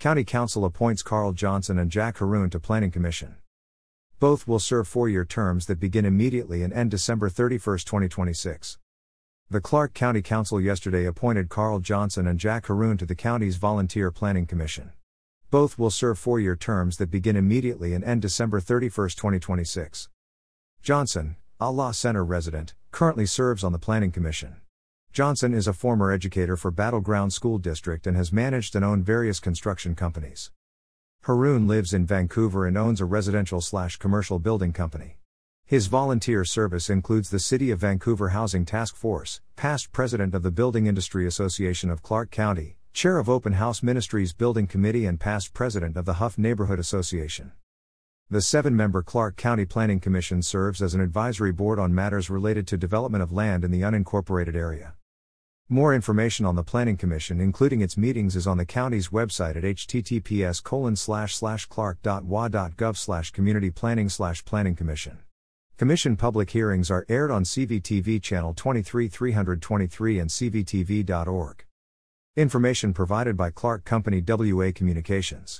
County Council appoints Carl Johnson and Jack Haroon to Planning Commission. Both will serve four year terms that begin immediately and end December 31, 2026. The Clark County Council yesterday appointed Carl Johnson and Jack Haroon to the county's Volunteer Planning Commission. Both will serve four year terms that begin immediately and end December 31, 2026. Johnson, a La Center resident, currently serves on the Planning Commission. Johnson is a former educator for Battle Ground School District and has managed and owned various construction companies. Haroon lives in Vancouver and owns a residential slash commercial building company. His volunteer service includes the City of Vancouver Housing Task Force, past president of the Building Industry Association of Clark County, chair of Open House Ministries Building Committee, and past president of the Hough Neighborhood Association. The seven member Clark County Planning Commission serves as an advisory board on matters related to development of land in the unincorporated area. More information on the Planning Commission, including its meetings, is on the county's website at https clark.wa.gov community planning planning commission. Commission public hearings are aired on CVTV channel 23323 and cvtv.org. Information provided by Clark County WA Communications.